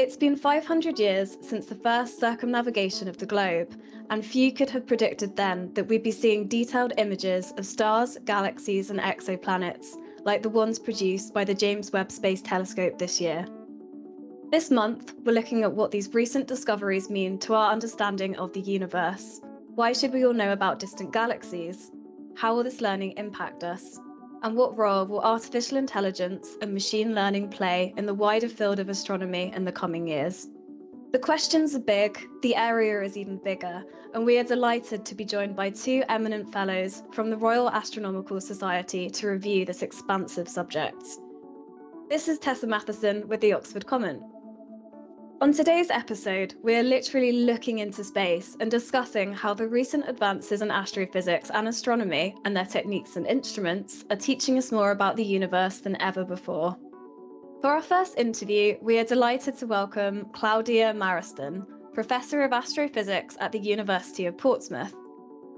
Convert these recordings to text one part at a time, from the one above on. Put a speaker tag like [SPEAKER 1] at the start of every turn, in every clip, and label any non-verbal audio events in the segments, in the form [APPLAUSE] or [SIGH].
[SPEAKER 1] It's been 500 years since the first circumnavigation of the globe, and few could have predicted then that we'd be seeing detailed images of stars, galaxies, and exoplanets, like the ones produced by the James Webb Space Telescope this year. This month, we're looking at what these recent discoveries mean to our understanding of the universe. Why should we all know about distant galaxies? How will this learning impact us? And what role will artificial intelligence and machine learning play in the wider field of astronomy in the coming years? The questions are big, the area is even bigger, and we are delighted to be joined by two eminent fellows from the Royal Astronomical Society to review this expansive subject. This is Tessa Matheson with the Oxford Comment. On today's episode, we're literally looking into space and discussing how the recent advances in astrophysics and astronomy and their techniques and instruments are teaching us more about the universe than ever before. For our first interview, we are delighted to welcome Claudia Maraston, Professor of Astrophysics at the University of Portsmouth.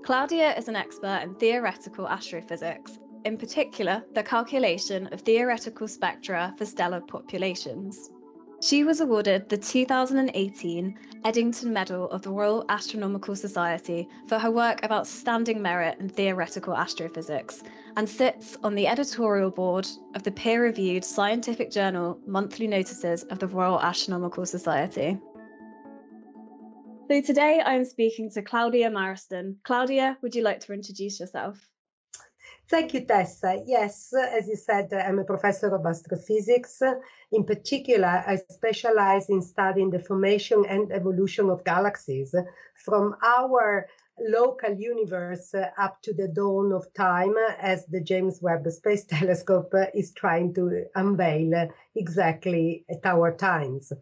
[SPEAKER 1] Claudia is an expert in theoretical astrophysics, in particular, the calculation of theoretical spectra for stellar populations. She was awarded the 2018 Eddington Medal of the Royal Astronomical Society for her work of outstanding merit in theoretical astrophysics and sits on the editorial board of the peer reviewed scientific journal Monthly Notices of the Royal Astronomical Society. So today I'm speaking to Claudia Maraston. Claudia, would you like to introduce yourself?
[SPEAKER 2] Thank you, Tessa. Yes, as you said, I'm a professor of astrophysics. In particular, I specialize in studying the formation and evolution of galaxies from our local universe up to the dawn of time as the James Webb Space [LAUGHS] Telescope is trying to unveil exactly at our times.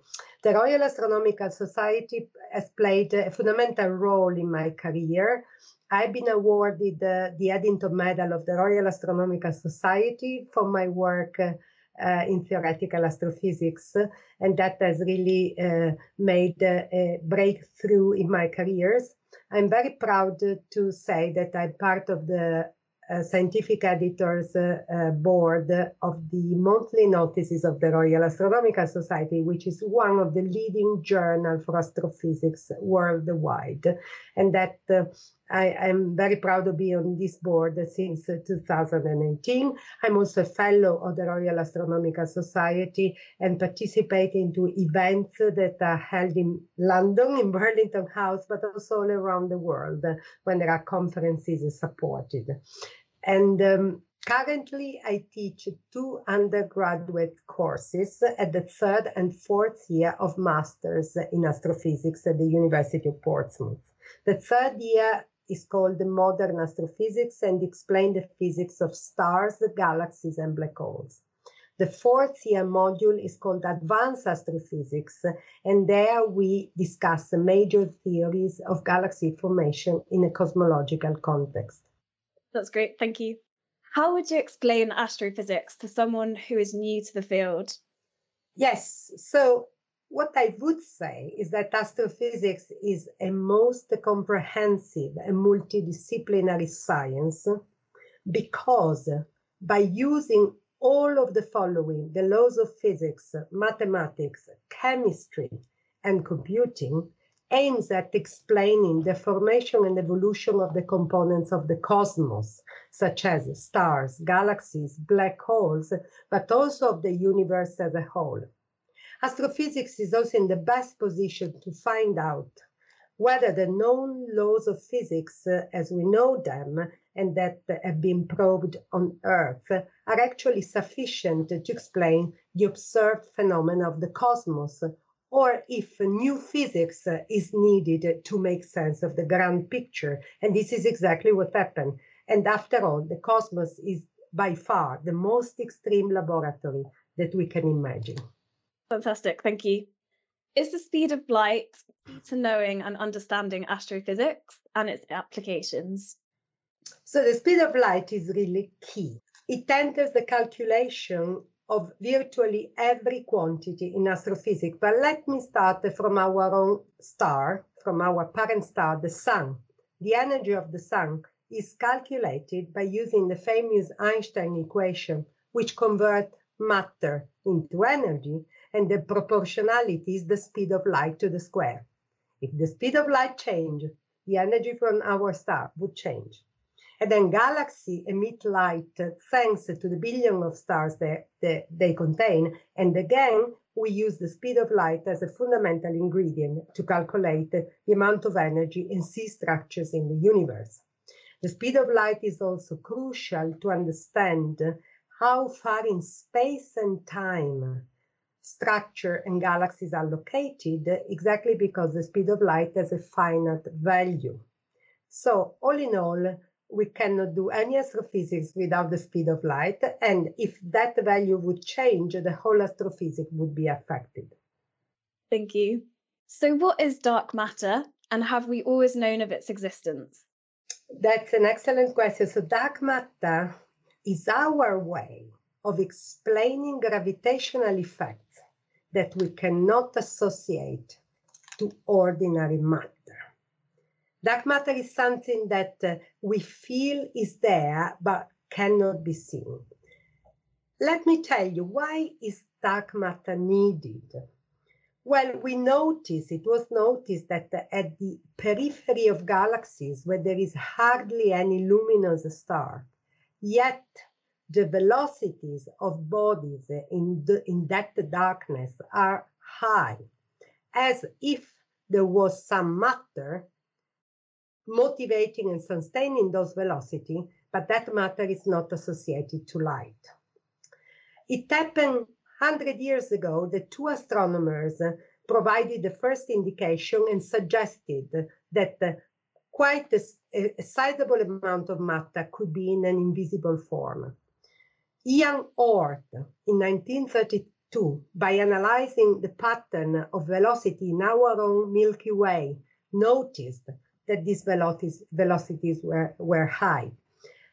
[SPEAKER 2] The Royal Astronomical Society has played a fundamental role in my career I've been awarded uh, the Eddington Medal of the Royal Astronomical Society for my work uh, uh, in theoretical astrophysics, and that has really uh, made a breakthrough in my careers. I'm very proud to say that I'm part of the uh, scientific editors uh, uh, board of the monthly notices of the Royal Astronomical Society, which is one of the leading journal for astrophysics worldwide. And that I, am very proud to be on this board since 2018. I'm also a fellow of the Royal Astronomical Society and participate into events that are held in London, in Burlington House, but also all around the world when there are conferences supported. And um, currently, I teach two undergraduate courses at the third and fourth year of Masters in Astrophysics at the University of Portsmouth. The third year is called the Modern Astrophysics and explain the physics of stars, galaxies, and black holes. The fourth year module is called Advanced Astrophysics, and there we discuss the major theories of galaxy formation in a cosmological context.
[SPEAKER 1] That's great. Thank you. How would you explain astrophysics to someone who is new to the field?
[SPEAKER 2] Yes. So, what I would say is that astrophysics is a most comprehensive and multidisciplinary science because by using all of the following the laws of physics, mathematics, chemistry, and computing, aims at explaining the formation and evolution of the components of the cosmos, such as stars, galaxies, black holes, but also of the universe as a whole. Astrophysics is also in the best position to find out whether the known laws of physics uh, as we know them and that have been probed on Earth are actually sufficient to explain the observed phenomena of the cosmos or if new physics is needed to make sense of the grand picture. And this is exactly what happened. And after all, the cosmos is by far the most extreme laboratory that we can imagine.
[SPEAKER 1] Fantastic, thank you. Is the speed of light to knowing and understanding astrophysics and its applications?
[SPEAKER 2] So, the speed of light is really key. It enters the calculation of virtually every quantity in astrophysics. But let me start from our own star, from our parent star, the sun. The energy of the sun is calculated by using the famous Einstein equation, which converts matter into energy. And the proportionality is the speed of light to the square. If the speed of light changed, the energy from our star would change. And then galaxies emit light thanks to the billion of stars that, that they contain. And again, we use the speed of light as a fundamental ingredient to calculate the amount of energy and see structures in the universe. The speed of light is also crucial to understand how far in space and time structure and galaxies are located exactly because the speed of light has a finite value. So all in all, we cannot do any astrophysics without the speed of light. And if that value would change, the whole astrophysics would be affected.
[SPEAKER 1] Thank you. So what is dark matter and have we always known of its existence?
[SPEAKER 2] That's an excellent question. So dark matter is our way of explaining gravitational effects that we cannot associate to ordinary matter. Dark matter is something that uh, we feel is there but cannot be seen. Let me tell you, why is dark matter needed? Well, we notice, it was noticed that at the periphery of galaxies, where there is hardly any luminous star, yet the velocities of bodies in, the, in that darkness are high, as if there was some matter motivating and sustaining those velocity, but that matter is not associated to light. It happened 100 years ago that two astronomers provided the first indication and suggested that quite a, a sizable amount of matter could be in an invisible form. Jan Oort in 1932, by analyzing the pattern of velocity in our own Milky Way, noticed that these velocities, velocities were, were high.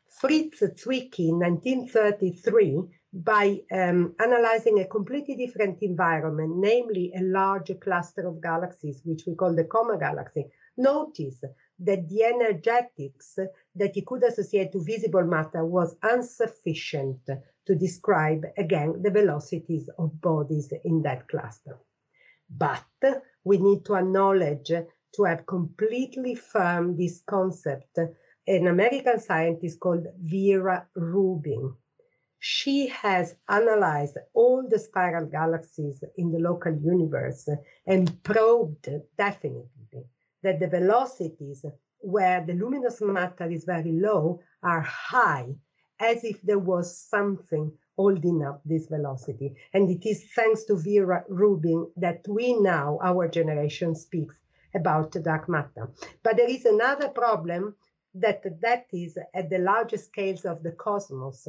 [SPEAKER 2] Fritz Zwicky in 1933, by um, analyzing a completely different environment, namely a large cluster of galaxies, which we call the Coma Galaxy, noticed that the energetics that he could associate to visible matter was insufficient to describe again the velocities of bodies in that cluster. But we need to acknowledge to have completely firm this concept an American scientist called Vera Rubin. She has analyzed all the spiral galaxies in the local universe and probed definitely that the velocities where the luminous matter is very low are high, as if there was something holding up this velocity. And it is thanks to Vera Rubin that we now, our generation, speaks about dark matter. But there is another problem that that is at the larger scales of the cosmos.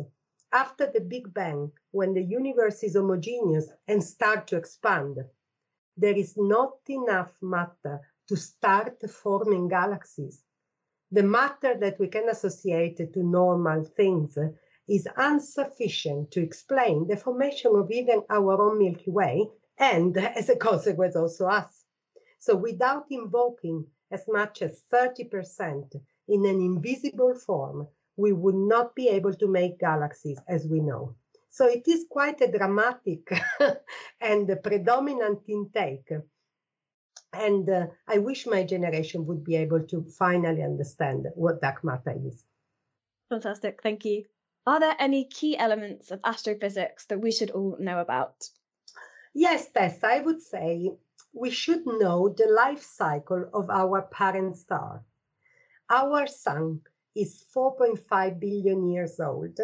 [SPEAKER 2] After the Big Bang, when the universe is homogeneous and start to expand, there is not enough matter to start forming galaxies. The matter that we can associate to normal things is insufficient to explain the formation of even our own Milky Way and, as a consequence, also us. So, without invoking as much as 30% in an invisible form, we would not be able to make galaxies as we know. So, it is quite a dramatic [LAUGHS] and predominant intake and uh, I wish my generation would be able to finally understand what dark matter is.
[SPEAKER 1] Fantastic, thank you. Are there any key elements of astrophysics that we should all know about?
[SPEAKER 2] Yes, Tess, I would say we should know the life cycle of our parent star. Our sun is 4.5 billion years old,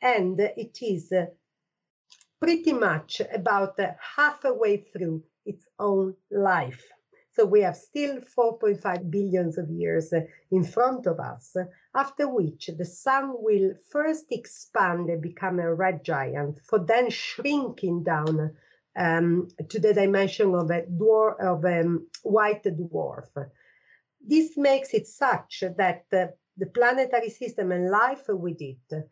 [SPEAKER 2] and it is uh, pretty much about uh, halfway through its own life. So we have still 4.5 billions of years uh, in front of us, after which the sun will first expand and become a red giant, for then shrinking down um, to the dimension of a dwarf, of a um, white dwarf. This makes it such that uh, the planetary system and life with it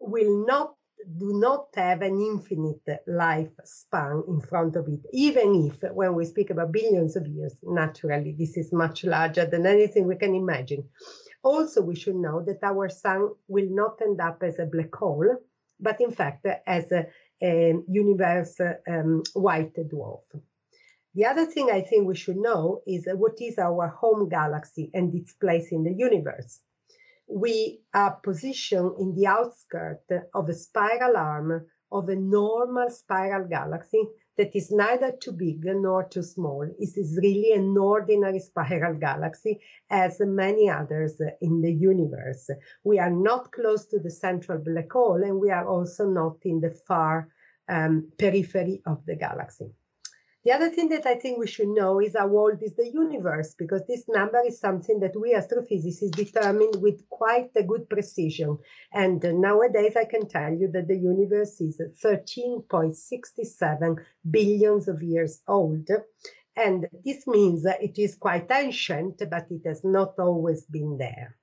[SPEAKER 2] will not do not have an infinite lifespan in front of it, even if when we speak about billions of years, naturally, this is much larger than anything we can imagine. Also, we should know that our sun will not end up as a black hole, but in fact, as a, a universe um, white dwarf. The other thing I think we should know is what is our home galaxy and its place in the universe. We are positioned in the outskirts of a spiral arm of a normal spiral galaxy that is neither too big nor too small. It is really an ordinary spiral galaxy, as many others in the universe. We are not close to the central black hole, and we are also not in the far um, periphery of the galaxy. The other thing that I think we should know is how old is the universe, because this number is something that we astrophysicists determine with quite a good precision. And nowadays I can tell you that the universe is 13.67 billions of years old. And this means that it is quite ancient, but it has not always been there.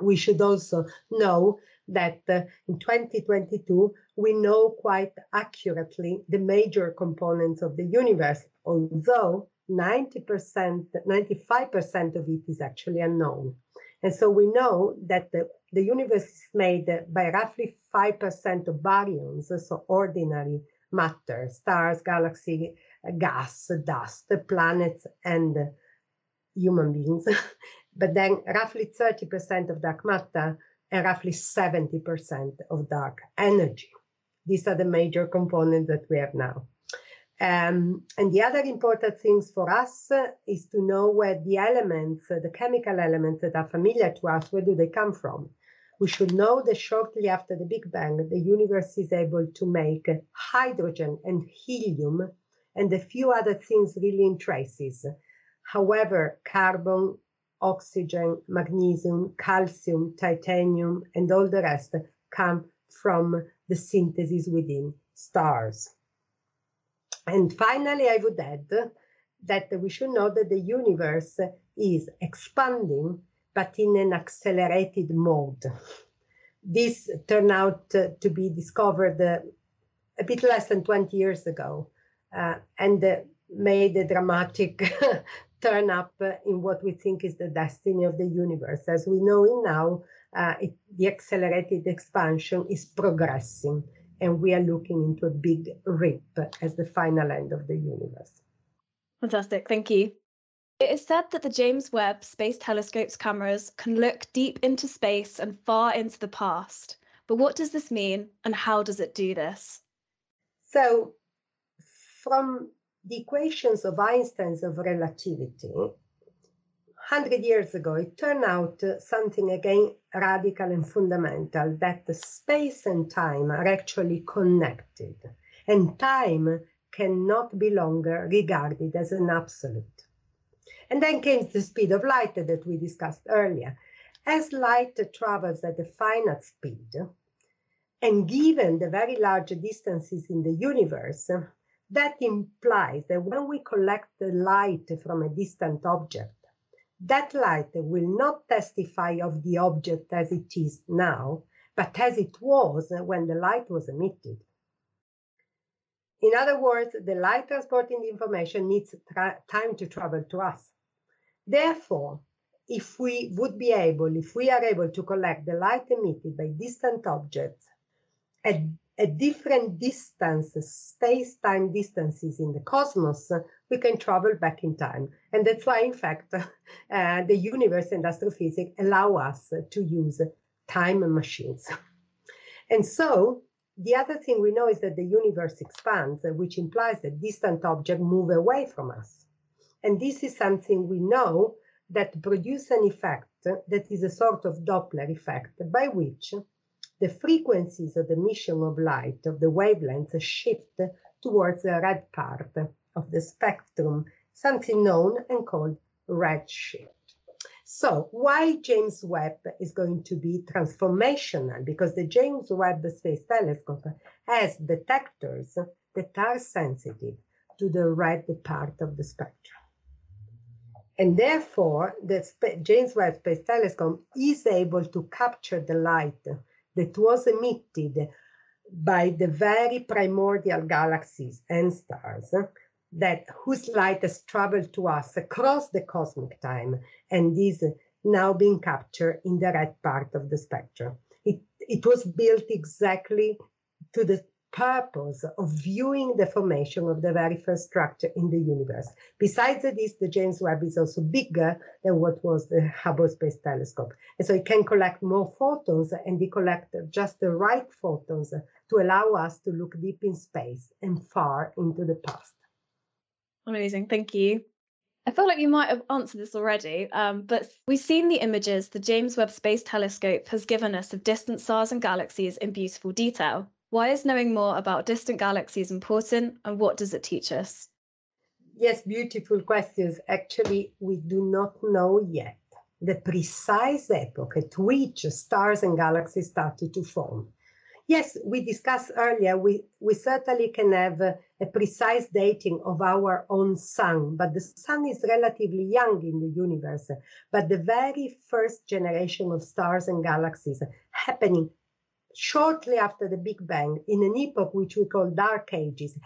[SPEAKER 2] We should also know that uh, in 2022, we know quite accurately the major components of the universe, although 90%, 95% of it is actually unknown. And so we know that the, the universe is made by roughly 5% of baryons, so ordinary matter, stars, galaxy, gas, dust, planets, and human beings. [LAUGHS] but then roughly 30% of dark matter roughly 70% of dark energy. These are the major components that we have now. Um, and the other important things for us uh, is to know where the elements, uh, the chemical elements that are familiar to us, where do they come from? We should know that shortly after the Big Bang, the universe is able to make hydrogen and helium and a few other things really in traces. However, carbon oxygen, magnesium, calcium, titanium, and all the rest come from the synthesis within stars. And finally, I would add that we should know that the universe is expanding, but in an accelerated mode. This turned out to be discovered a bit less than 20 years ago uh, and made a dramatic [LAUGHS] turn up in what we think is the destiny of the universe. As we know it now, uh, it, the accelerated expansion is progressing, and we are looking into a big rip as the final end of the universe.
[SPEAKER 1] Fantastic, thank you. It is said that the James Webb Space Telescope's cameras can look deep into space and far into the past. But what does this mean, and how does it do this?
[SPEAKER 2] So, from the equations of Einstein's of relativity, 100 years ago, it turned out something again radical and fundamental that the space and time are actually connected, and time cannot be longer regarded as an absolute. And then came the speed of light that we discussed earlier. As light travels at a finite speed, and given the very large distances in the universe, that implies that when we collect the light from a distant object, that light will not testify of the object as it is now, but as it was when the light was emitted. In other words, the light transporting the information needs time to travel to us. Therefore, if we would be able, if we are able to collect the light emitted by distant objects at at different distances, space-time distances in the cosmos, we can travel back in time. And that's why, in fact, [LAUGHS] uh, the universe and astrophysics allow us to use time machines. [LAUGHS] and so the other thing we know is that the universe expands, which implies that distant objects move away from us. And this is something we know that produces an effect that is a sort of Doppler effect by which the frequencies of the emission of light of the wavelengths shift towards the red part of the spectrum, something known and called redshift. So why James Webb is going to be transformational? Because the James Webb Space Telescope has detectors that are sensitive to the red part of the spectrum. And therefore, the James Webb Space Telescope is able to capture the light that was emitted by the very primordial galaxies and stars that whose light has traveled to us across the cosmic time and is now being captured in the red part of the spectrum. It, it was built exactly to the purpose of viewing the formation of the very first structure in the universe. Besides this, the James Webb is also bigger than what was the Hubble Space Telescope. And so it can collect more photons and it collects just the right photons to allow us to look deep in space and far into the past.
[SPEAKER 1] Amazing, thank you. I feel like you might have answered this already, um, but we've seen the images the James Webb Space Telescope has given us of distant stars and galaxies in beautiful detail. Why is knowing more about distant galaxies important and what does it teach us?
[SPEAKER 2] Yes, beautiful questions. Actually, we do not know yet the precise epoch at which stars and galaxies started to form. Yes, we discussed earlier, we, we certainly can have a, a, precise dating of our own sun, but the sun is relatively young in the universe. But the very first generation of stars and galaxies happening shortly after the Big Bang in an epoch which we call Dark Ages,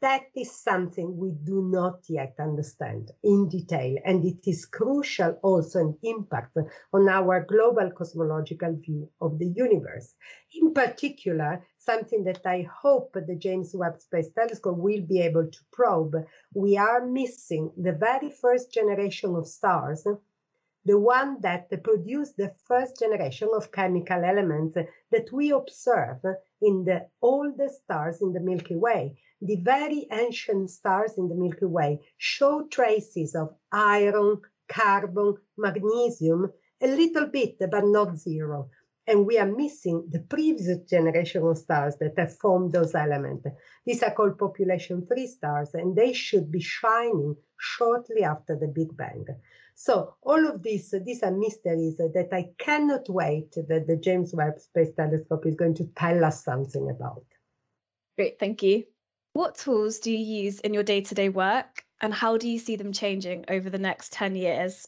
[SPEAKER 2] that is something we do not yet understand in detail. And it is crucial also an impact on our global cosmological view of the universe. In particular, something that I hope the James Webb Space Telescope will be able to probe, we are missing the very first generation of stars the one that produced the first generation of chemical elements that we observe in the oldest stars in the Milky Way. The very ancient stars in the Milky Way show traces of iron, carbon, magnesium, a little bit, but not zero. And we are missing the previous generation of stars that have formed those elements. These are called population three stars, and they should be shining shortly after the Big Bang. So all of these, these are mysteries that I cannot wait that the James Webb Space Telescope is going to tell us something about.
[SPEAKER 1] Great, thank you. What tools do you use in your day-to-day work and how do you see them changing over the next 10 years?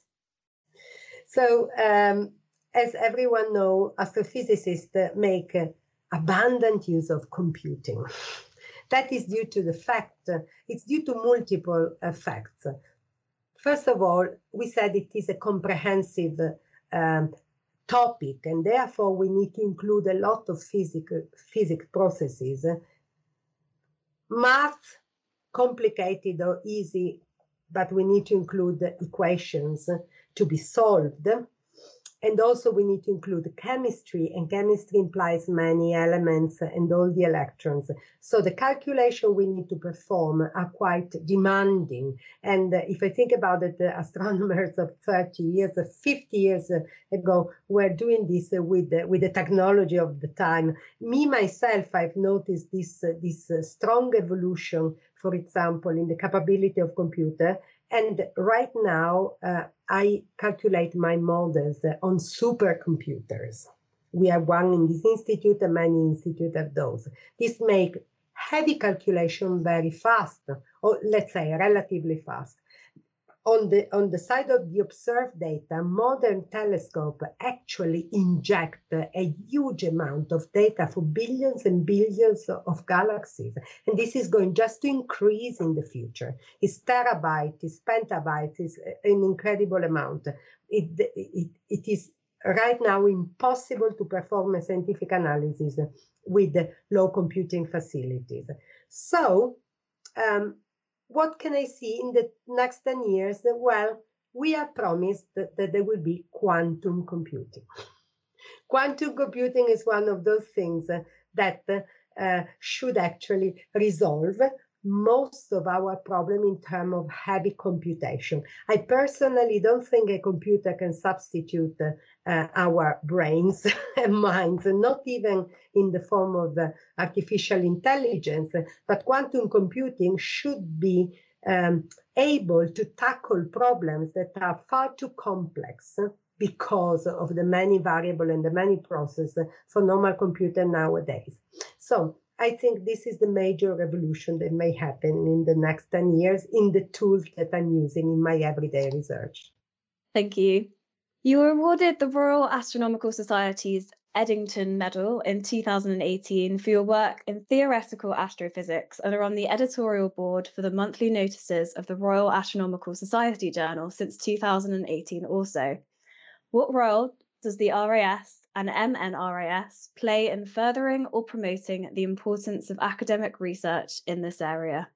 [SPEAKER 2] So um, as everyone knows, astrophysicists make abundant use of computing. That is due to the fact, it's due to multiple effects. First of all, we said it is a comprehensive um, topic, and therefore we need to include a lot of physical physics processes. Math, complicated or easy, but we need to include equations to be solved. And also we need to include chemistry, and chemistry implies many elements and all the electrons. So the calculation we need to perform are quite demanding. And if I think about it, the [LAUGHS] astronomers of 30 years, uh, 50 years uh, ago were doing this with the, with the technology of the time. Me, myself, I've noticed this, this uh, strong evolution, for example, in the capability of computer and right now, uh, I calculate my models on supercomputers. We have one in this institute and many institutes have those. This make heavy calculation very fast, or let's say relatively fast on the on the side of the observed data, modern telescope actually inject a huge amount of data for billions and billions of galaxies. And this is going just to increase in the future. It's terabyte, it's petabyte, it's an incredible amount. It, it, it is right now impossible to perform a scientific analysis with low computing facilities. So um, what can I see in the next 10 years? Well, we are promised that, that there will be quantum computing. [LAUGHS] quantum computing is one of those things that uh, should actually resolve most of our problem in terms of heavy computation. I personally don't think a computer can substitute uh, our brains [LAUGHS] and minds, not even in the form of uh, artificial intelligence, but quantum computing should be um, able to tackle problems that are far too complex because of the many variable and the many processes for normal computer nowadays. So I think this is the major revolution that may happen in the next 10 years in the tools that I'm using in my everyday research.
[SPEAKER 1] Thank you. You were awarded the Royal Astronomical Society's Eddington Medal in 2018 for your work in theoretical astrophysics and are on the editorial board for the monthly notices of the Royal Astronomical Society Journal since 2018 also. What role does the RAS and MNRAS play in furthering or promoting the importance of academic research in this area?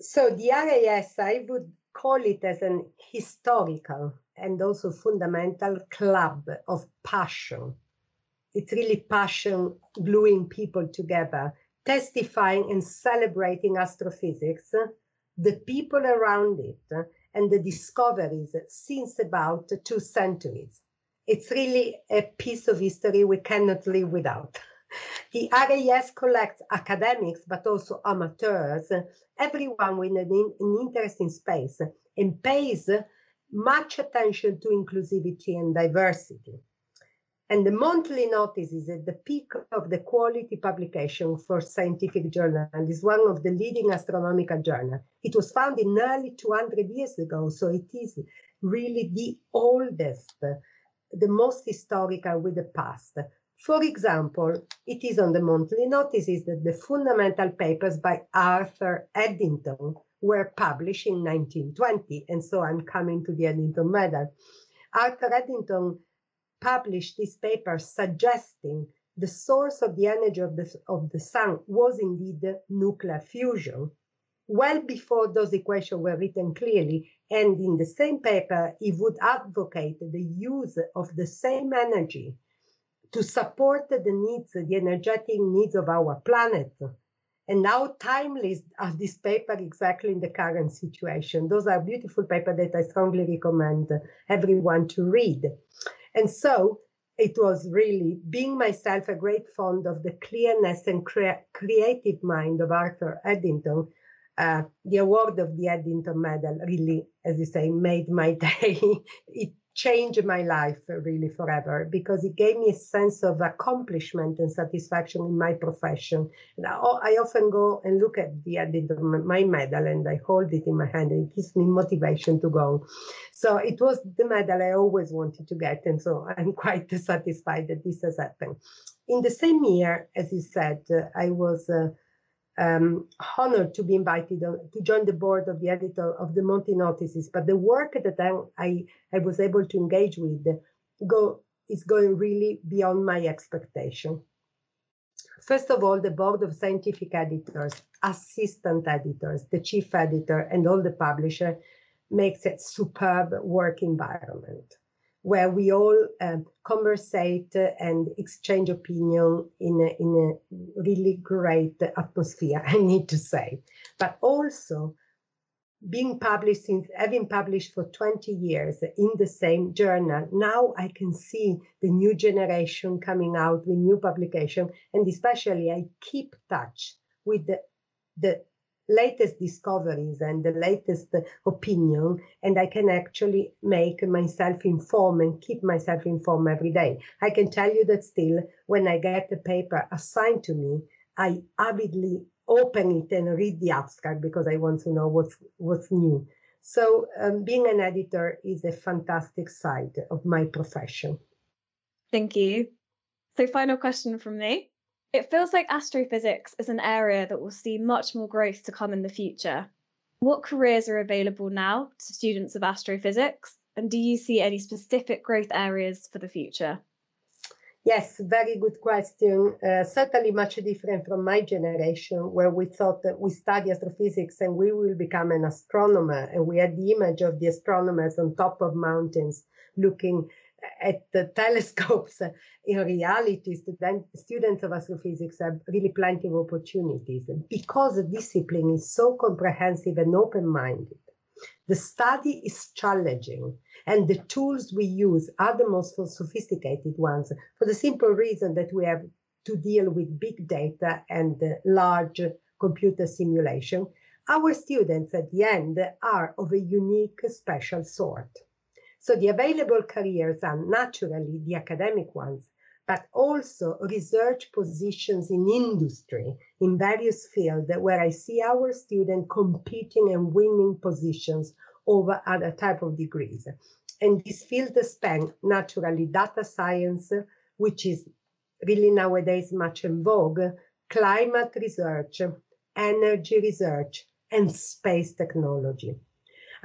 [SPEAKER 2] So, the RAS, I would call it as an historical and also fundamental club of passion. It's really passion gluing people together, testifying and celebrating astrophysics, the people around it, and the discoveries since about two centuries. It's really a piece of history we cannot live without. The RAS collects academics, but also amateurs, everyone with an, an interest in space, and pays much attention to inclusivity and diversity. And the monthly notice is at the peak of the quality publication for scientific journal and is one of the leading astronomical journals. It was founded nearly 200 years ago, so it is really the oldest, the most historical with the past. For example, it is on the monthly notices that the fundamental papers by Arthur Eddington were published in 1920, and so I'm coming to the Eddington Medal. Arthur Eddington published this paper suggesting the source of the energy of the, of the sun was indeed nuclear fusion. Well before those equations were written clearly, and in the same paper, he would advocate the use of the same energy to support the needs, the energetic needs of our planet. And how timely are this paper exactly in the current situation? Those are beautiful papers that I strongly recommend everyone to read. And so it was really being myself a great fond of the clearness and crea- creative mind of Arthur Eddington. Uh, the award of the Eddington Medal really, as you say, made my [LAUGHS] day. it changed my life really forever because it gave me a sense of accomplishment and satisfaction in my profession. I, I often go and look at the Eddington, my medal, and I hold it in my hand, and it gives me motivation to go. So it was the medal I always wanted to get, and so I'm [LAUGHS] quite satisfied that this has happened. In the same year, as you said, uh, I was. Uh, um, honored to be invited to join the board of the editor of the Monthly Notices. But the work that I, I, I was able to engage with go is going really beyond my expectation. First of all, the board of scientific editors, assistant editors, the chief editor, and all the publisher makes a superb work environment where we all um, conversate and exchange opinion in a, in a really great atmosphere, [LAUGHS] I need to say. But also, being published since having published for 20 years in the same journal now i can see the new generation coming out with new publication and especially i keep touch with the, the latest discoveries and the latest opinion and i can actually make myself informed and keep myself informed every day. I can tell you that still when i get a paper assigned to me i avidly open it and read the abstract because i want to know what's what's new. So um, being an editor is a fantastic side of my profession.
[SPEAKER 1] Thank you. So final question from me it feels like astrophysics is an area that will see much more growth to come in the future. What careers are available now to students of astrophysics? And do you see any specific growth areas for the future?
[SPEAKER 2] Yes, very good question. Uh, certainly much different from my generation, where we thought that we study astrophysics and we will become an astronomer. And we had the image of the astronomers on top of mountains looking at the telescopes, [LAUGHS] in reality, student, students of astrophysics have really plenty of opportunities because the discipline is so comprehensive and open-minded. The study is challenging, and the tools we use are the most sophisticated ones for the simple reason that we have to deal with big data and large computer simulation. Our students at the end are of a unique, special sort. So the available careers are naturally the academic ones, but also research positions in industry in various fields where I see our students competing and winning positions over other type of degrees. And these fields span naturally data science, which is really nowadays much in vogue, climate research, energy research, and space technology.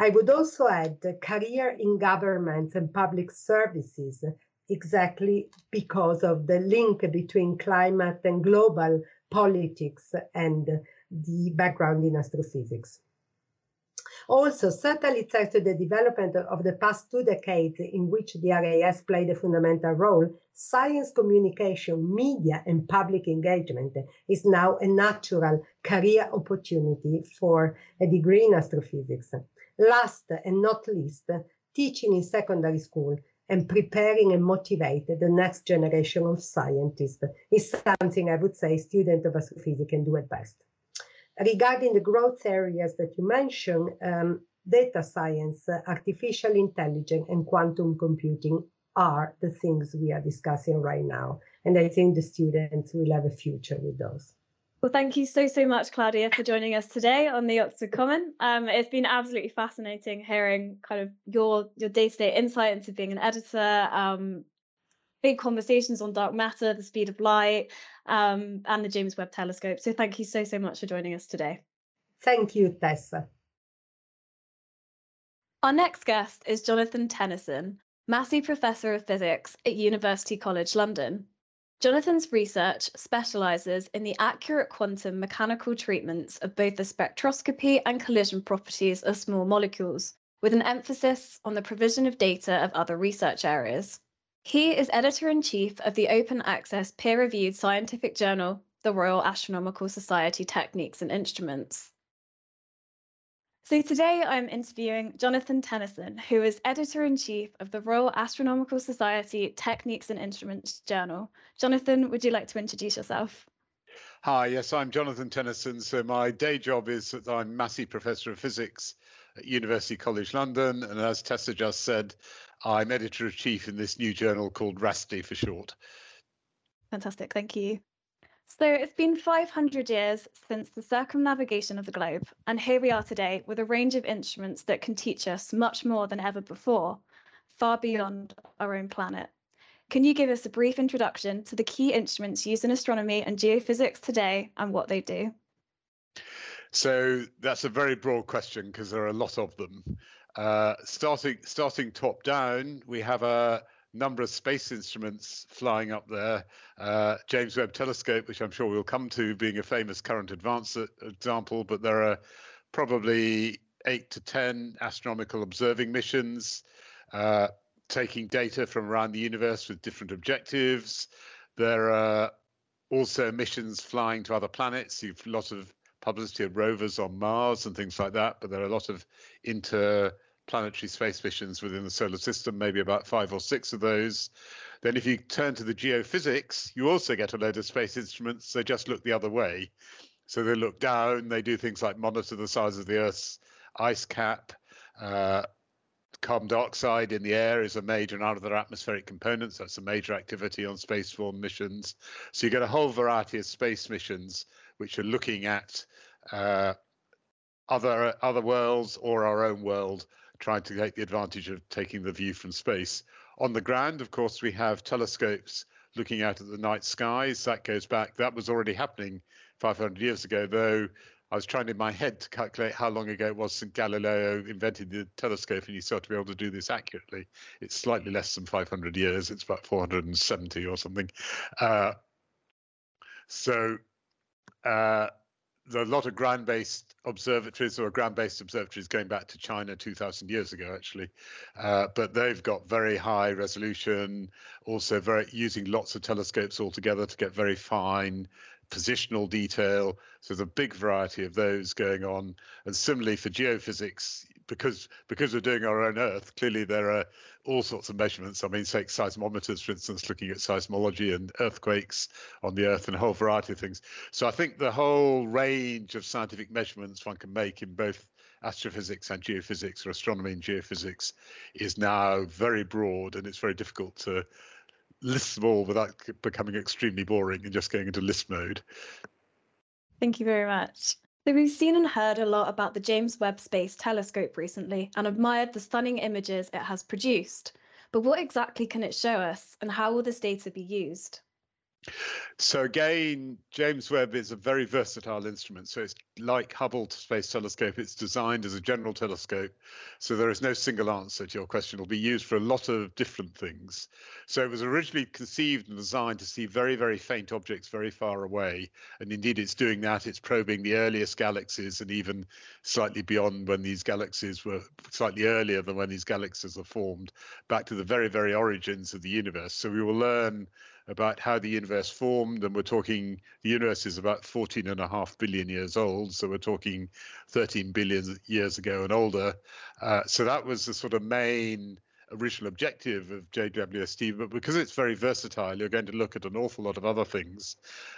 [SPEAKER 2] I would also add career in government and public services exactly because of the link between climate and global politics and the background in astrophysics. Also, certainly thanks to the development of the past two decades in which the RAS played a fundamental role, science communication, media, and public engagement is now a natural career opportunity for a degree in astrophysics. Last and not least, teaching in secondary school and preparing and motivating the next generation of scientists is something I would say students of astrophysics can do at best. Regarding the growth areas that you mentioned, um, data science, artificial intelligence, and quantum computing are the things we are discussing right now. And I think the students will have a future with those.
[SPEAKER 1] Well, thank you so, so much, Claudia, for joining us today on the Oxford Comment. Um, it's been absolutely fascinating hearing kind of your your day-to-day insight into being an editor, um, big conversations on dark matter, the speed of light, um, and the James Webb Telescope. So thank you so, so much for joining us today.
[SPEAKER 2] Thank you, Tessa.
[SPEAKER 1] Our next guest is Jonathan Tennyson, Massey Professor of Physics at University College London. Jonathan's research specialises in the accurate quantum mechanical treatments of both the spectroscopy and collision properties of small molecules, with an emphasis on the provision of data of other research areas. He is editor in chief of the open access peer reviewed scientific journal, the Royal Astronomical Society Techniques and Instruments. So today I'm interviewing Jonathan Tennyson, who is editor in chief of the Royal Astronomical Society Techniques and Instruments journal. Jonathan, would you like to introduce yourself?
[SPEAKER 3] Hi, yes, I'm Jonathan Tennyson. So my day job is that I'm Massey Professor of Physics at University College London. And as Tessa just said, I'm editor in chief in this new journal called RASTI for short.
[SPEAKER 1] Fantastic, thank you. So it's been 500 years since the circumnavigation of the globe, and here we are today with a range of instruments that can teach us much more than ever before, far beyond our own planet. Can you give us a brief introduction to the key instruments used in astronomy and geophysics today and what they do?
[SPEAKER 3] So that's a very broad question because there are a lot of them. Uh, starting starting top down, we have a number of space instruments flying up there. Uh, James Webb Telescope, which I'm sure we'll come to, being a famous current advance example, but there are probably eight to 10 astronomical observing missions, uh, taking data from around the universe with different objectives. There are also missions flying to other planets. You've a lot of publicity of rovers on Mars and things like that, but there are a lot of interplanetary space missions within the solar system, maybe about five or six of those. Then if you turn to the geophysics, you also get a load of space instruments. They just look the other way. So they look down, they do things like monitor the size of the Earth's ice cap. Uh, carbon dioxide in the air is a major and other atmospheric components. That's a major activity on spaceborne missions. So you get a whole variety of space missions which are looking at uh, other other worlds or our own world, trying to take the advantage of taking the view from space. On the ground, of course, we have telescopes looking out at the night skies. That goes back. That was already happening 500 years ago, though. I was trying in my head to calculate how long ago it was since Galileo invented the telescope, and you start to be able to do this accurately. It's slightly less than 500 years. It's about 470 or something. Uh, so uh, there are a lot of ground-based observatories or ground-based observatories going back to China 2,000 years ago, actually. Uh, but they've got very high resolution, also very using lots of telescopes altogether to get very fine positional detail. So there's a big variety of those going on. And similarly for geophysics, because because we're doing our own Earth, clearly there are all sorts of measurements. I mean, take seismometers, for instance, looking at seismology and earthquakes on the Earth and a whole variety of things. So I think the whole range of scientific measurements one can make in both astrophysics and geophysics or astronomy and geophysics is now very broad and it's very difficult to list them all without becoming extremely boring and just going into list mode.
[SPEAKER 1] Thank you very much. So we've seen and heard a lot about the James Webb Space Telescope recently and admired the stunning images it has produced. But what exactly can it show us and how will this data be used?
[SPEAKER 3] So again, James Webb is a very versatile instrument. So it's like Hubble Space Telescope. It's designed as a general telescope. So there is no single answer to your question. It'll be used for a lot of different things. So it was originally conceived and designed to see very, very faint objects very far away. And indeed, it's doing that. It's probing the earliest galaxies and even slightly beyond when these galaxies were slightly earlier than when these galaxies are formed, back to the very, very origins of the universe. So we will learn about how the universe formed, and we're talking the universe is about 14 and a half billion years old, so we're talking 13 billion years ago and older. Uh, so that was the sort of main original objective of JWST, but because it's very versatile, you're going to look at an awful lot of other things.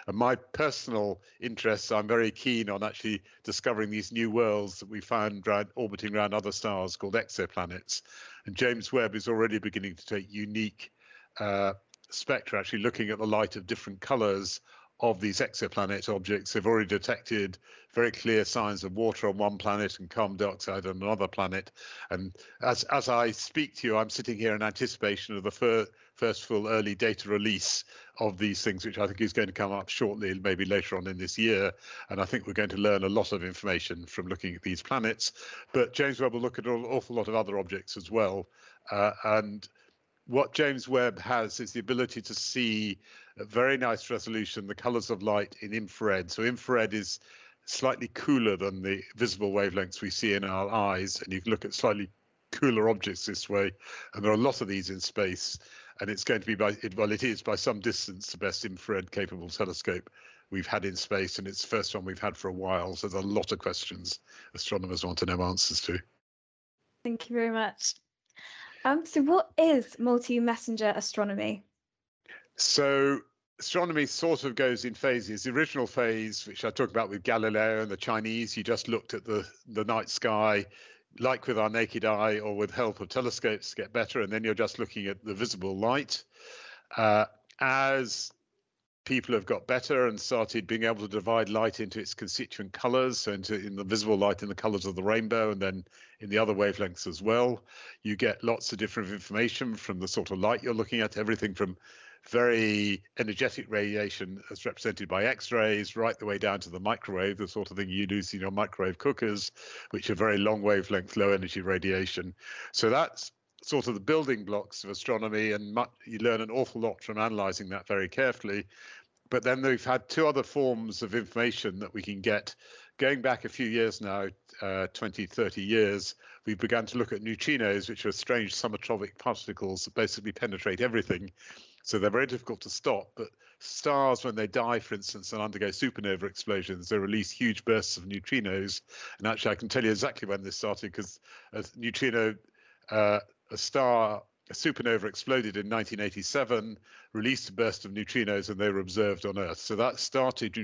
[SPEAKER 3] And my personal interests, I'm very keen on actually discovering these new worlds that we found around, orbiting around other stars called exoplanets. And James Webb is already beginning to take unique uh, spectra, actually looking at the light of different colors of these exoplanet objects, they've already detected very clear signs of water on one planet and carbon dioxide on another planet. And as as I speak to you, I'm sitting here in anticipation of the fir- first full early data release of these things, which I think is going to come up shortly, maybe later on in this year. And I think we're going to learn a lot of information from looking at these planets. But James Webb will look at an awful lot of other objects as well. Uh, and what James Webb has is the ability to see very nice resolution the colors of light in infrared. So infrared is slightly cooler than the visible wavelengths we see in our eyes, and you can look at slightly cooler objects this way. And there are a lot of these in space, and it's going to be by well, it is by some distance the best infrared capable telescope we've had in space, and it's the first one we've had for a while. So there's a lot of questions astronomers want to know answers to.
[SPEAKER 1] Thank you very much. Um, so, what is multi messenger astronomy?
[SPEAKER 3] So, astronomy sort of goes in phases. The original phase, which I talked about with Galileo and the Chinese, you just looked at the, the night sky, like with our naked eye or with help of telescopes to get better, and then you're just looking at the visible light. Uh, as people have got better and started being able to divide light into its constituent colors, so into in the visible light in the colors of the rainbow, and then in the other wavelengths as well. You get lots of different information from the sort of light you're looking at, everything from very energetic radiation as represented by X-rays, right the way down to the microwave, the sort of thing you use in your microwave cookers, which are very long wavelength, low energy radiation. So that's sort of the building blocks of astronomy, and much, you learn an awful lot from analyzing that very carefully. But then we've had two other forms of information that we can get. Going back a few years now, uh, 20, 30 years, we began to look at neutrinos, which are strange subatomic particles that basically penetrate everything. So they're very difficult to stop. But stars, when they die, for instance, and undergo supernova explosions, they release huge bursts of neutrinos. And actually, I can tell you exactly when this started because a neutrino uh, a star, a supernova exploded in 1987, released a burst of neutrinos, and they were observed on Earth. So that started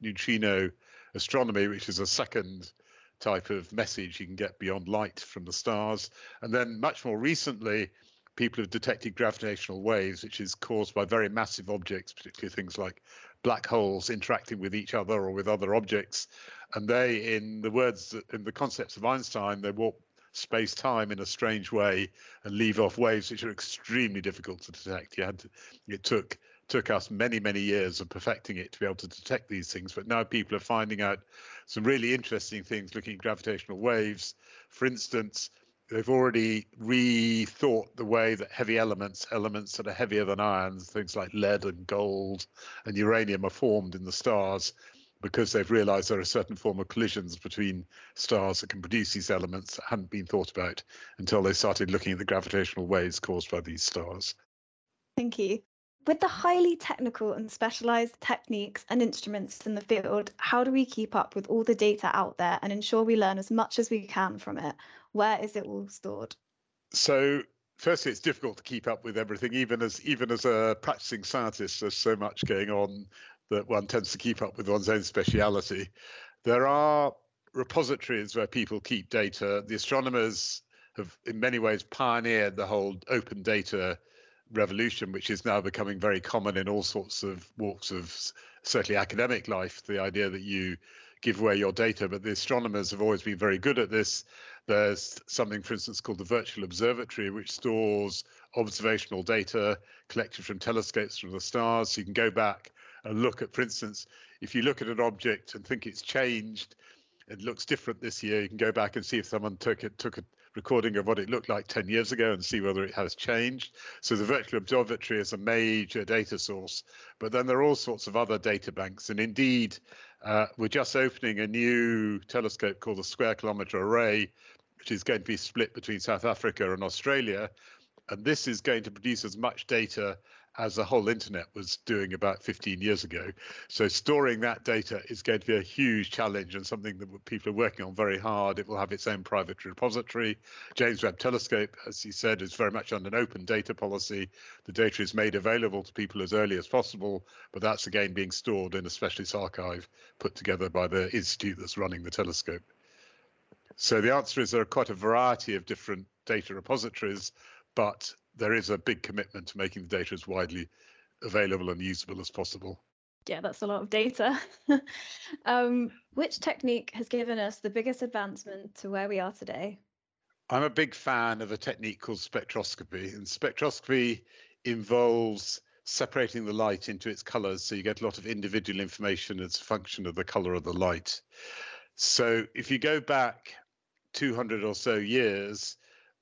[SPEAKER 3] neutrino astronomy, which is a second type of message you can get beyond light from the stars. And then much more recently, people have detected gravitational waves, which is caused by very massive objects, particularly things like black holes interacting with each other or with other objects. And they, in the words, in the concepts of Einstein, they warp space time in a strange way and leave off waves which are extremely difficult to detect. You had to, it took took us many many years of perfecting it to be able to detect these things, but now people are finding out some really interesting things looking at gravitational waves. For instance, they've already rethought the way that heavy elements, elements that are heavier than ions, things like lead and gold and uranium, are formed in the stars because they've realized there are certain form of collisions between stars that can produce these elements that hadn't been thought about until they started looking at the gravitational waves caused by these stars.
[SPEAKER 1] Thank you. With the highly technical and specialized techniques and instruments in the field, how do we keep up with all the data out there and ensure we learn as much as we can from it? Where is it all stored?
[SPEAKER 3] So firstly, it's difficult to keep up with everything, even as even as a practicing scientist. There's so much going on that one tends to keep up with one's own speciality. There are repositories where people keep data. The astronomers have, in many ways, pioneered the whole open data revolution, which is now becoming very common in all sorts of walks of certainly academic life. The idea that you give away your data, but the astronomers have always been very good at this. There's something, for instance, called the Virtual Observatory, which stores observational data collected from telescopes from the stars. You can go back and look at, for instance, if you look at an object and think it's changed, it looks different this year. You can go back and see if someone took it took a recording of what it looked like 10 years ago and see whether it has changed. So the virtual observatory is a major data source, but then there are all sorts of other data banks. And indeed, uh, we're just opening a new telescope called the Square Kilometre Array, which is going to be split between South Africa and Australia. And this is going to produce as much data as the whole internet was doing about 15 years ago. So storing that data is going to be a huge challenge and something that people are working on very hard. It will have its own private repository. James Webb Telescope, as he said, is very much on an open data policy. The data is made available to people as early as possible, but that's again being stored in a specialist archive put together by the institute that's running the telescope. So the answer is there are quite a variety of different data repositories, but there is a big commitment to making the data as widely available and usable as possible.
[SPEAKER 1] Yeah, that's a lot of data. [LAUGHS] um, which technique has given us the biggest advancement to where we are today?
[SPEAKER 3] I'm a big fan of a technique called spectroscopy, and spectroscopy involves separating the light into its colors so you get a lot of individual information as a function of the color of the light. So if you go back 200 or so years,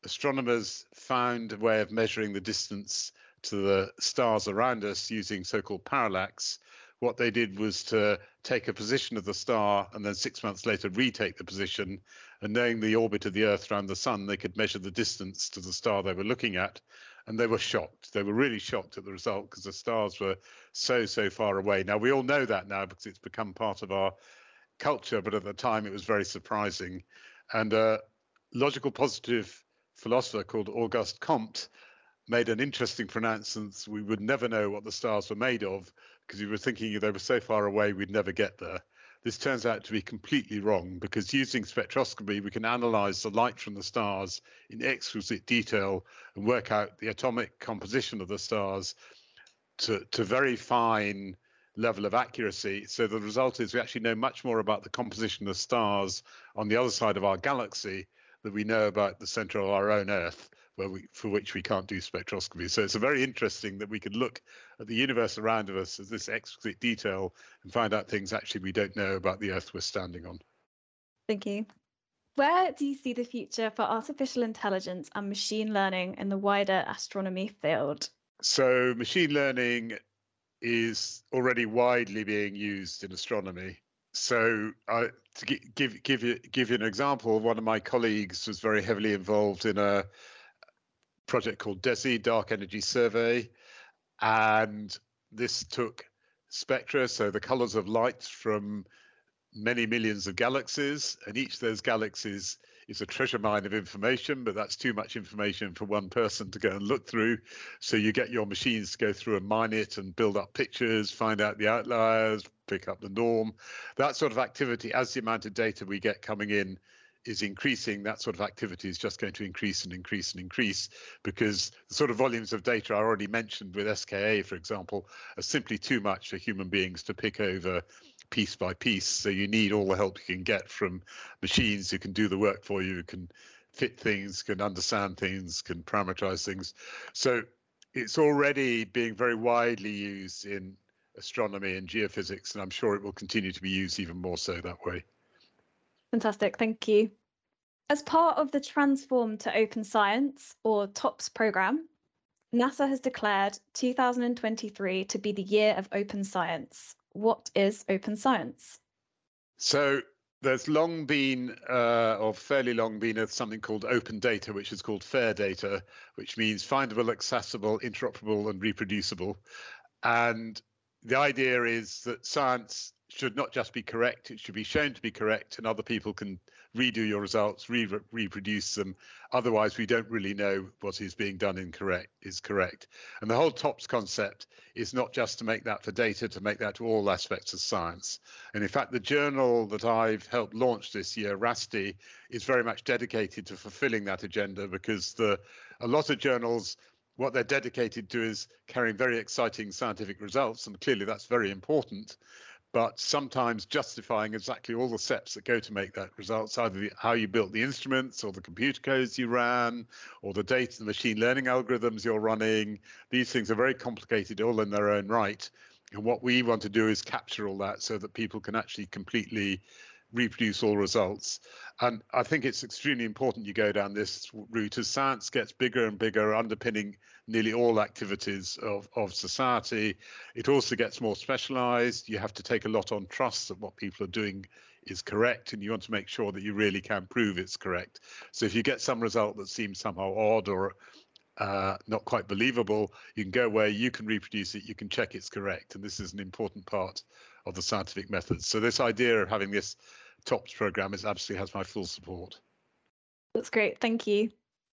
[SPEAKER 3] astronomers found a way of measuring the distance to the stars around us using so-called parallax. What they did was to take a position of the star and then six months later retake the position. And knowing the orbit of the Earth around the sun, they could measure the distance to the star they were looking at. And they were shocked. They were really shocked at the result because the stars were so, so far away. Now, we all know that now because it's become part of our culture, but at the time it was very surprising. And uh, logical positive philosopher called Auguste Comte made an interesting pronouncement. We would never know what the stars were made of because we were thinking they were so far away we'd never get there. This turns out to be completely wrong because using spectroscopy, we can analyze the light from the stars in exquisite detail and work out the atomic composition of the stars to, to very fine level of accuracy. So the result is we actually know much more about the composition of stars on the other side of our galaxy that we know about the center of our own Earth, where we for which we can't do spectroscopy. So it's very interesting that we can look at the universe around us as this exquisite detail and find out things actually we don't know about the Earth we're standing on.
[SPEAKER 1] Thank you. Where do you see the future for artificial intelligence and machine learning in the wider astronomy field?
[SPEAKER 3] So machine learning is already widely being used in astronomy so uh, to give give you give you an example, one of my colleagues was very heavily involved in a project called DESI, Dark Energy Survey, and this took spectra, so the colors of light from many millions of galaxies, and each of those galaxies is a treasure mine of information, but that's too much information for one person to go and look through. So you get your machines to go through and mine it and build up pictures, find out the outliers, pick up the norm. That sort of activity, as the amount of data we get coming in is increasing, that sort of activity is just going to increase and increase and increase because the sort of volumes of data I already mentioned with SKA, for example, are simply too much for human beings to pick over piece by piece. So you need all the help you can get from machines who can do the work for you, can fit things, can understand things, can parameterize things. So it's already being very widely used in astronomy and geophysics, and I'm sure it will continue to be used even more so that way.
[SPEAKER 1] Fantastic, thank you. As part of the Transform to Open Science, or TOPS program, NASA has declared 2023 to be the year of open science. What is open science?
[SPEAKER 3] So there's long been, uh, or fairly long been, something called open data, which is called fair data, which means findable, accessible, interoperable, and reproducible. And the idea is that science should not just be correct, it should be shown to be correct, and other people can redo your results, re reproduce them. Otherwise, we don't really know what is being done incorrect is correct. And the whole TOPS concept is not just to make that for data, to make that to all aspects of science. And in fact, the journal that I've helped launch this year, RASTI, is very much dedicated to fulfilling that agenda because the a lot of journals what they're dedicated to is carrying very exciting scientific results, and clearly that's very important. But sometimes justifying exactly all the steps that go to make that results, either the, how you built the instruments or the computer codes you ran or the data, the machine learning algorithms you're running. These things are very complicated all in their own right. And what we want to do is capture all that so that people can actually completely reproduce all results. And I think it's extremely important you go down this route as science gets bigger and bigger, underpinning nearly all activities of, of society. It also gets more specialized. You have to take a lot on trust that what people are doing is correct, and you want to make sure that you really can prove it's correct. So if you get some result that seems somehow odd or uh, not quite believable, you can go where you can reproduce it, you can check it's correct. And this is an important part of the scientific methods. So this idea of having this TOPS program is absolutely has my full support.
[SPEAKER 1] That's great, thank you.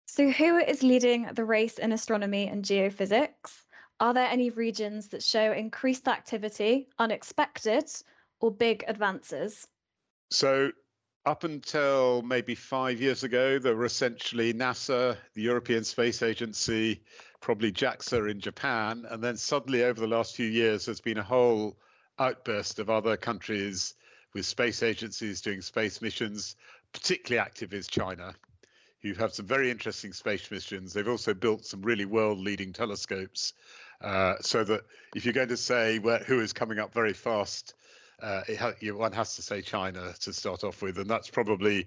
[SPEAKER 1] So who is leading the race in astronomy and geophysics? Are there any regions that show increased activity, unexpected, or big advances?
[SPEAKER 3] So up until maybe five years ago, there were essentially NASA, the European Space Agency, probably JAXA in Japan, and then suddenly over the last few years, there's been a whole outburst of other countries with space agencies doing space missions. Particularly active is China, who have some very interesting space missions. They've also built some really world-leading telescopes, uh, so that if you're going to say where, who is coming up very fast, uh, ha one has to say China to start off with, and that's probably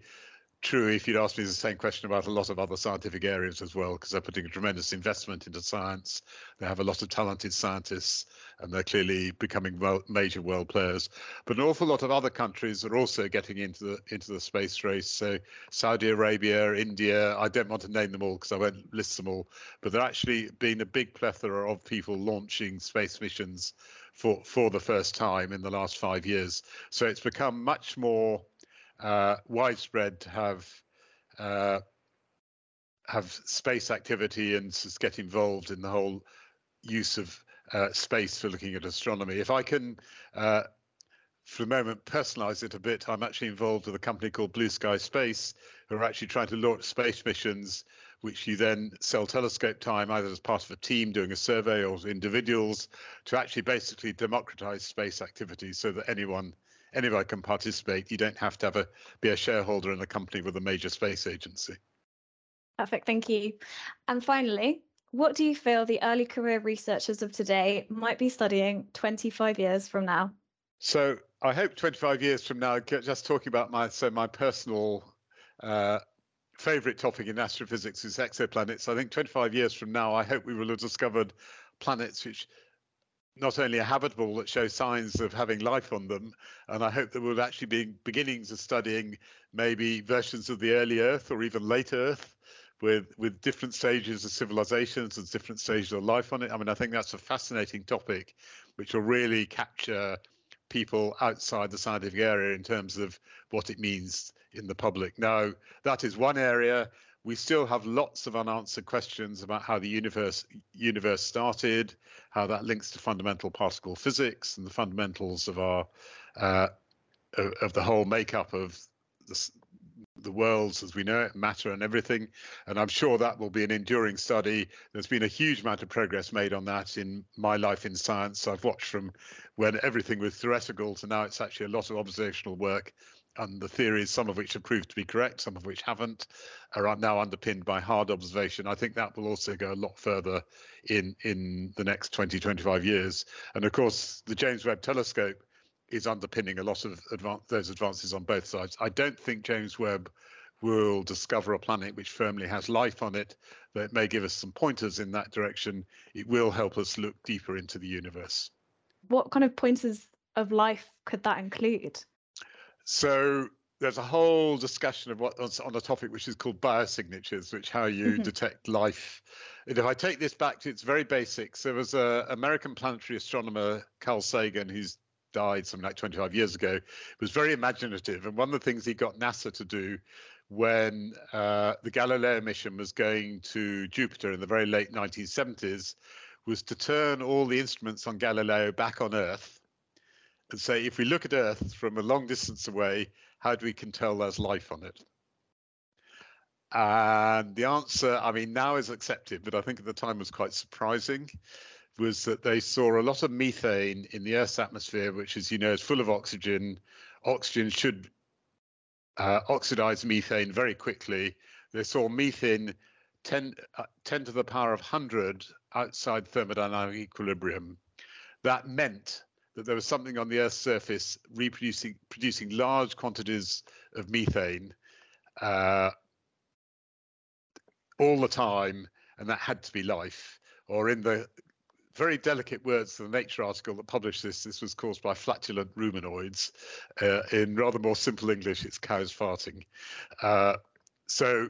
[SPEAKER 3] true if you'd asked me the same question about a lot of other scientific areas as well, because they're putting a tremendous investment into science. They have a lot of talented scientists, and they're clearly becoming major world players. But an awful lot of other countries are also getting into the into the space race. So Saudi Arabia, India. I don't want to name them all because I won't list them all. But there actually been a big plethora of people launching space missions for for the first time in the last five years. So it's become much more widespread to have uh, have space activity and get involved in the whole use of uh, space for looking at astronomy. If I can, uh, for the moment, personalize it a bit, I'm actually involved with a company called Blue Skies Space, who are actually trying to launch space missions, which you then sell telescope time either as part of a team doing a survey or individuals to actually basically democratize space activity so that anyone anybody can participate. You don't have to have a be a shareholder in a company with a major space agency.
[SPEAKER 1] Perfect, thank you. And finally, what do you feel the early career researchers of today might be studying 25 years from now?
[SPEAKER 3] So I hope 25 years from now, just talking about my so my personal uh, favorite topic in astrophysics is exoplanets. I think 25 years from now, I hope we will have discovered planets which not only are habitable that show signs of having life on them, and I hope that we'll actually be beginnings of studying maybe versions of the early Earth or even late Earth with with different stages of civilizations and different stages of life on it. I mean, I think that's a fascinating topic, which will really capture people outside the scientific area in terms of what it means in the public. Now, that is one area we still have lots of unanswered questions about how the universe universe started, how that links to fundamental particle physics and the fundamentals of our uh, of the whole makeup of the, the worlds as we know it, matter and everything. And I'm sure that will be an enduring study. There's been a huge amount of progress made on that in my life in science. I've watched from when everything was theoretical to now it's actually a lot of observational work and the theories, some of which have proved to be correct, some of which haven't, are now underpinned by hard observation. I think that will also go a lot further in in the next 20, 25 years. And of course, the James Webb Telescope is underpinning a lot of advan those advances on both sides. I don't think James Webb will discover a planet which firmly has life on it but it may give us some pointers in that direction. It will help us look deeper into the universe.
[SPEAKER 1] What kind of pointers of life could that include?
[SPEAKER 3] So there's a whole discussion of what on a topic which is called biosignatures, which how you mm-hmm. detect life. And if I take this back to its very basics, there was a American planetary astronomer Carl Sagan who's died something like 25 years ago. Was very imaginative, and one of the things he got NASA to do when uh, the Galileo mission was going to Jupiter in the very late 1970s was to turn all the instruments on Galileo back on Earth and say, if we look at Earth from a long distance away, how do we can tell there's life on it? And the answer, I mean, now is accepted, but I think at the time was quite surprising was that they saw a lot of methane in the Earth's atmosphere, which, as you know, is full of oxygen. Oxygen should uh, oxidize methane very quickly. They saw methane 10, uh, 10 to the power of 100 outside thermodynamic equilibrium. That meant that there was something on the Earth's surface reproducing producing large quantities of methane uh, all the time, and that had to be life. Or in the very delicate words of the Nature article that published this, this was caused by flatulent ruminoids. Uh, in rather more simple English, it's cows farting. Uh, so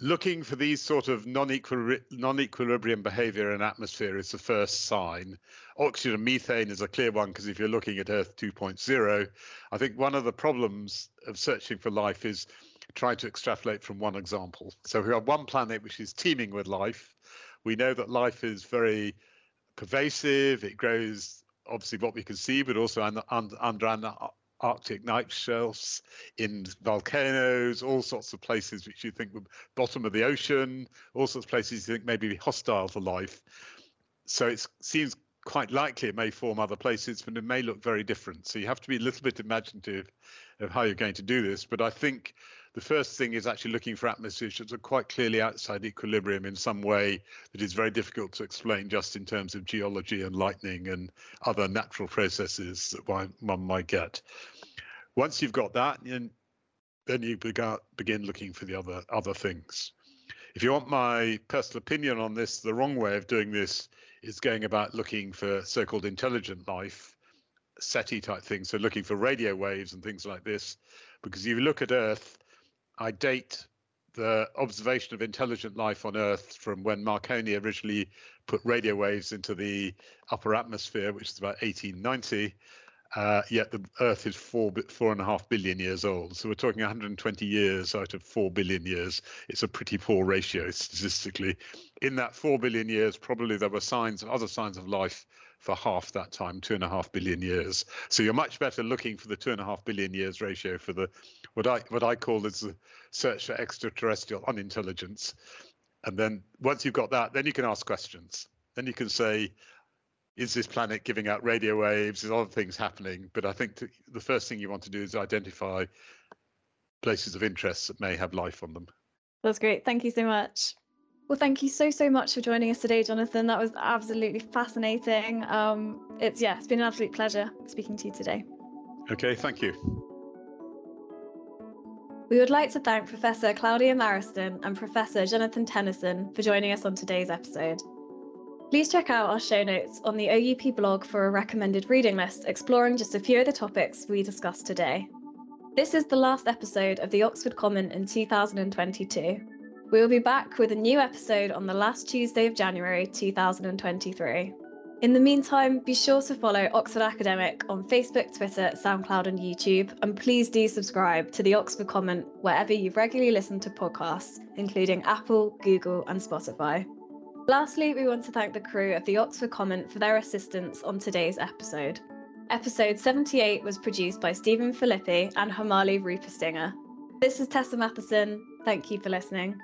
[SPEAKER 3] looking for these sort of non-equilibrium behavior in atmosphere is the first sign. Oxygen and methane is a clear one because if you're looking at Earth 2.0, I think one of the problems of searching for life is trying to extrapolate from one example. So we have one planet which is teeming with life. We know that life is very pervasive. It grows obviously what we can see, but also under, under, under Arctic night shelves, in volcanoes, all sorts of places which you think would bottom of the ocean, all sorts of places you think may be hostile to life. So it seems quite likely it may form other places, but it may look very different. So you have to be a little bit imaginative of how you're going to do this. But I think the first thing is actually looking for atmospheres that are quite clearly outside equilibrium in some way that is very difficult to explain just in terms of geology and lightning and other natural processes that one, might get. Once you've got that, then, then you begin looking for the other other things. If you want my personal opinion on this, the wrong way of doing this is going about looking for so-called intelligent life, SETI type things, so looking for radio waves and things like this. Because if you look at Earth, I date the observation of intelligent life on Earth from when Marconi originally put radio waves into the upper atmosphere, which is about 1890. Uh, yet the Earth is four four and a half billion years old. So we're talking 120 years out of four billion years. It's a pretty poor ratio statistically. In that four billion years, probably there were signs, other signs of life for half that time, two and a half billion years. So you're much better looking for the two and a half billion years ratio for the what I what I call is the search for extraterrestrial unintelligence. And then once you've got that, then you can ask questions. Then you can say, is this planet giving out radio waves? Is other things happening? But I think the first thing you want to do is identify places of interest that may have life on them.
[SPEAKER 1] That's great. Thank you so much. Well, thank you so so much for joining us today, Jonathan. That was absolutely fascinating. Um, it's yeah, it's been an absolute pleasure speaking to you today.
[SPEAKER 3] Okay, thank you.
[SPEAKER 1] We would like to thank Professor Claudia Maraston and Professor Jonathan Tennyson for joining us on today's episode. Please check out our show notes on the OUP blog for a recommended reading list exploring just a few of the topics we discussed today. This is the last episode of the Oxford Comment in 2022. We will be back with a new episode on the last Tuesday of January 2023. In the meantime, be sure to follow Oxford Academic on Facebook, Twitter, SoundCloud, and YouTube, and please do subscribe to the Oxford Comment wherever you regularly listen to podcasts, including Apple, Google, and Spotify. Lastly, we want to thank the crew of the Oxford Comment for their assistance on today's episode. Episode 78 was produced by Stephen Filippi and Hamali Ruperstinger. This is Tessa Matheson. Thank you for listening.